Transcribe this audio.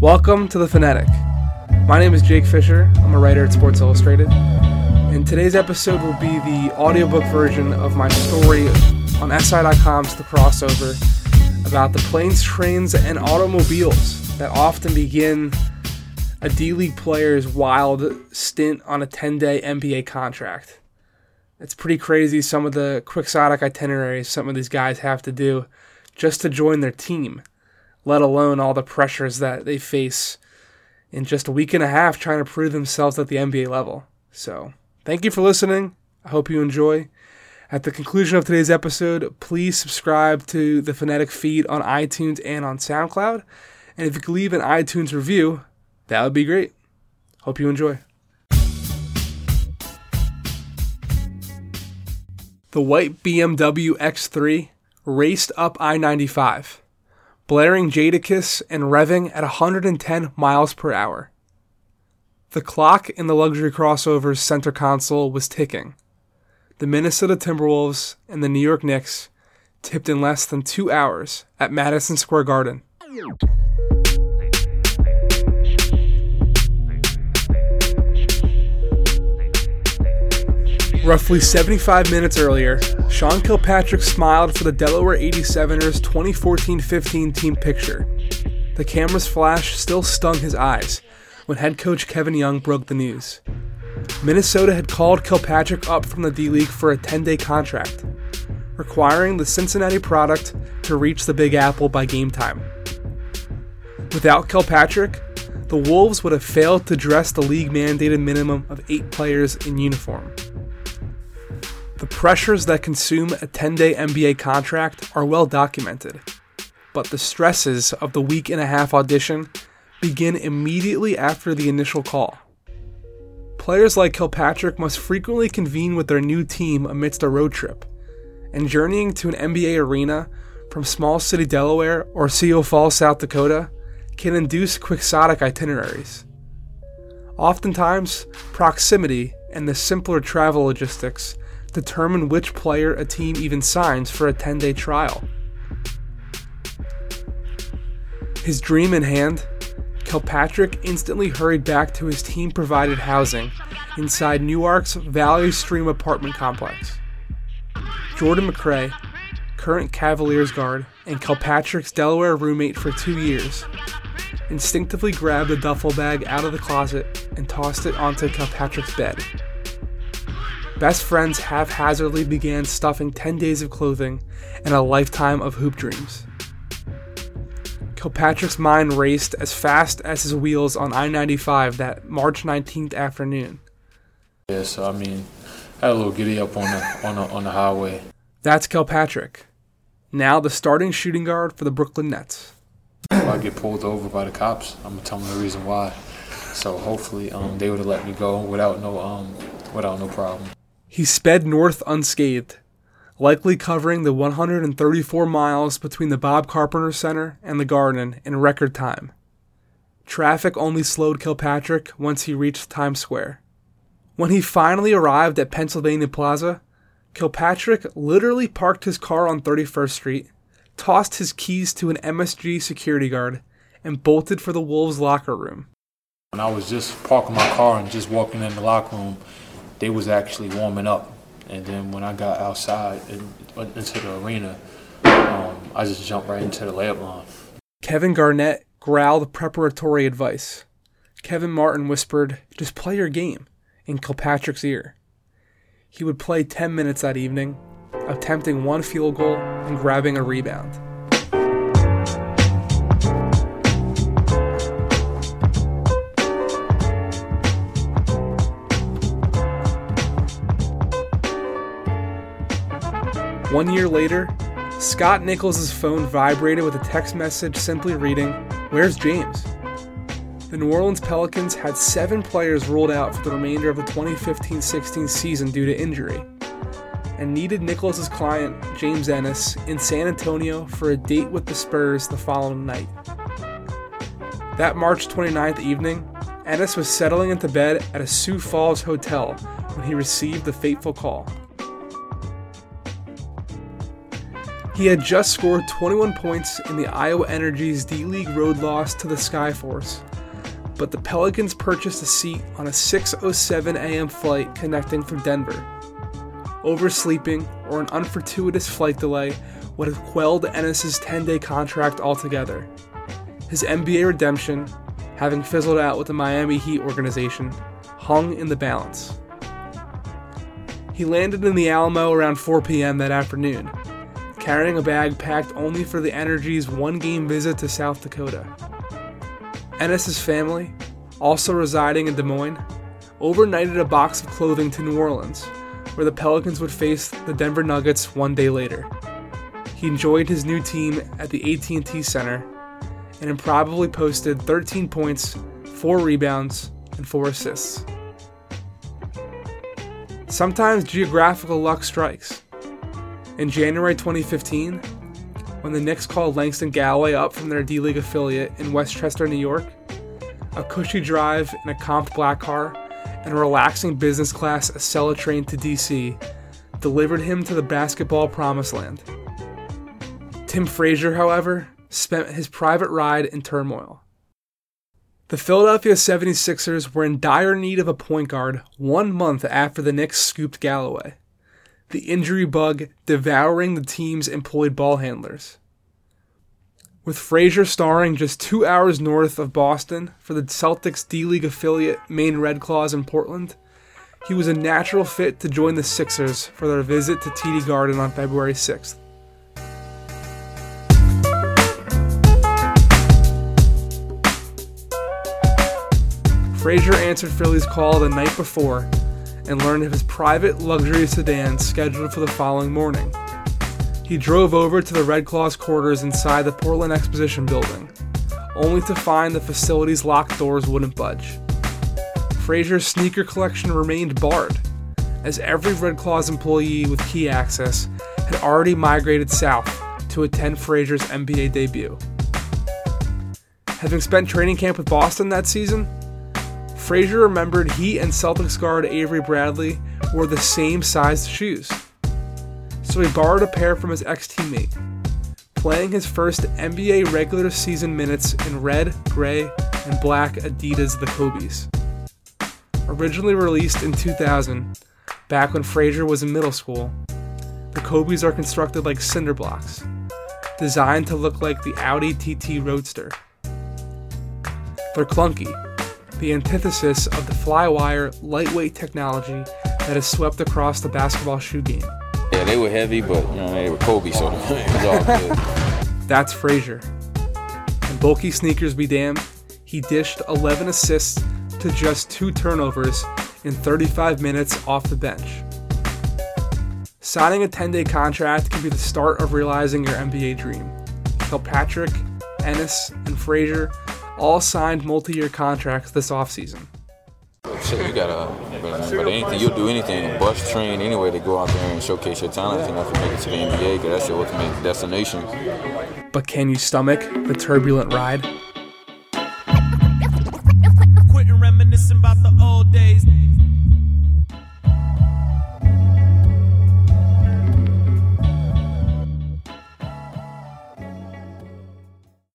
Welcome to The Phonetic. My name is Jake Fischer. I'm a writer at Sports Illustrated. And today's episode will be the audiobook version of my story on SI.com's The Crossover about the planes, trains, and automobiles that often begin a D League player's wild stint on a 10 day NBA contract. It's pretty crazy some of the quixotic itineraries some of these guys have to do just to join their team, let alone all the pressures that they face in just a week and a half trying to prove themselves at the NBA level. So, thank you for listening. I hope you enjoy. At the conclusion of today's episode, please subscribe to the Phonetic feed on iTunes and on SoundCloud. And if you could leave an iTunes review, that would be great. Hope you enjoy. The white BMW X3 raced up I 95, blaring Jadakiss and revving at 110 miles per hour. The clock in the luxury crossover's center console was ticking the Minnesota Timberwolves and the New York Knicks tipped in less than two hours at Madison Square Garden. Roughly 75 minutes earlier, Sean Kilpatrick smiled for the Delaware 87ers 2014 15 team picture. The camera's flash still stung his eyes when head coach Kevin Young broke the news. Minnesota had called Kilpatrick up from the D League for a 10 day contract, requiring the Cincinnati product to reach the Big Apple by game time. Without Kilpatrick, the Wolves would have failed to dress the league mandated minimum of eight players in uniform. The pressures that consume a 10 day NBA contract are well documented, but the stresses of the week and a half audition begin immediately after the initial call. Players like Kilpatrick must frequently convene with their new team amidst a road trip, and journeying to an NBA arena from small city Delaware or Sioux Falls, South Dakota, can induce quixotic itineraries. Oftentimes, proximity and the simpler travel logistics determine which player a team even signs for a 10 day trial. His dream in hand, Kilpatrick instantly hurried back to his team provided housing inside Newark's Valley Stream apartment complex. Jordan McRae, current Cavaliers guard and Kilpatrick's Delaware roommate for two years, instinctively grabbed a duffel bag out of the closet and tossed it onto Kilpatrick's bed. Best friends haphazardly began stuffing 10 days of clothing and a lifetime of hoop dreams. Kilpatrick's mind raced as fast as his wheels on I 95 that March 19th afternoon. Yeah, so I mean, I had a little giddy up on the, on the, on the highway. That's Kilpatrick, now the starting shooting guard for the Brooklyn Nets. If I get pulled over by the cops, I'm gonna tell them the reason why. So hopefully, um, they would have let me go without no um, without no problem. He sped north unscathed, likely covering the 134 miles between the Bob Carpenter Center and the Garden in record time. Traffic only slowed Kilpatrick once he reached Times Square. When he finally arrived at Pennsylvania Plaza, Kilpatrick literally parked his car on 31st Street, tossed his keys to an MSG security guard, and bolted for the Wolves' locker room. When I was just parking my car and just walking in the locker room, they was actually warming up and then when I got outside and into the arena, um, I just jumped right into the layup line. Kevin Garnett growled preparatory advice. Kevin Martin whispered, Just play your game, in Kilpatrick's ear. He would play 10 minutes that evening, attempting one field goal and grabbing a rebound. One year later, Scott Nichols' phone vibrated with a text message simply reading, Where's James? The New Orleans Pelicans had seven players ruled out for the remainder of the 2015 16 season due to injury, and needed Nichols' client, James Ennis, in San Antonio for a date with the Spurs the following night. That March 29th evening, Ennis was settling into bed at a Sioux Falls hotel when he received the fateful call. He had just scored 21 points in the Iowa Energy's D League road loss to the Skyforce, but the Pelicans purchased a seat on a 6:07 a.m. flight connecting from Denver. Oversleeping or an unfortuitous flight delay would have quelled Ennis's 10-day contract altogether. His NBA redemption, having fizzled out with the Miami Heat organization, hung in the balance. He landed in the Alamo around 4 p.m. that afternoon, carrying a bag packed only for the Energy's one game visit to South Dakota. Ennis's family, also residing in Des Moines, overnighted a box of clothing to New Orleans, where the Pelicans would face the Denver Nuggets one day later. He enjoyed his new team at the AT&T Center and improbably posted 13 points, 4 rebounds, and 4 assists. Sometimes geographical luck strikes. In January 2015, when the Knicks called Langston Galloway up from their D League affiliate in Westchester, New York, a cushy drive in a comped black car and a relaxing business class Acela train to DC delivered him to the basketball promised land. Tim Frazier, however, spent his private ride in turmoil. The Philadelphia 76ers were in dire need of a point guard one month after the Knicks scooped Galloway, the injury bug devouring the team's employed ball handlers. With Frazier starring just two hours north of Boston for the Celtics D League affiliate Maine Red Claws in Portland, he was a natural fit to join the Sixers for their visit to TD Garden on February 6th. Frazier answered Philly's call the night before and learned of his private luxury sedan scheduled for the following morning. He drove over to the Red Claws quarters inside the Portland Exposition building, only to find the facility's locked doors wouldn't budge. Frazier's sneaker collection remained barred, as every Red Claws employee with key access had already migrated south to attend Frazier's NBA debut. Having spent training camp with Boston that season, Frazier remembered he and Celtics guard Avery Bradley wore the same sized shoes. So he borrowed a pair from his ex teammate, playing his first NBA regular season minutes in red, gray, and black Adidas the Kobe's. Originally released in 2000, back when Frazier was in middle school, the Kobe's are constructed like cinder blocks, designed to look like the Audi TT Roadster. They're clunky, the antithesis of the flywire, lightweight technology that has swept across the basketball shoe game. Yeah, they were heavy, but you know they were Kobe, so it was all good. That's Frazier. And bulky sneakers be damned, he dished 11 assists to just two turnovers in 35 minutes off the bench. Signing a 10 day contract can be the start of realizing your NBA dream. Kilpatrick, Ennis, and Frazier all signed multi-year contracts this offseason. Shit, you gotta, but, but anything, you'll do anything, bust train anyway to go out there and showcase your talent enough to make it to the NBA because that's your ultimate destination. But can you stomach the turbulent ride? Quitting reminiscing about the old days.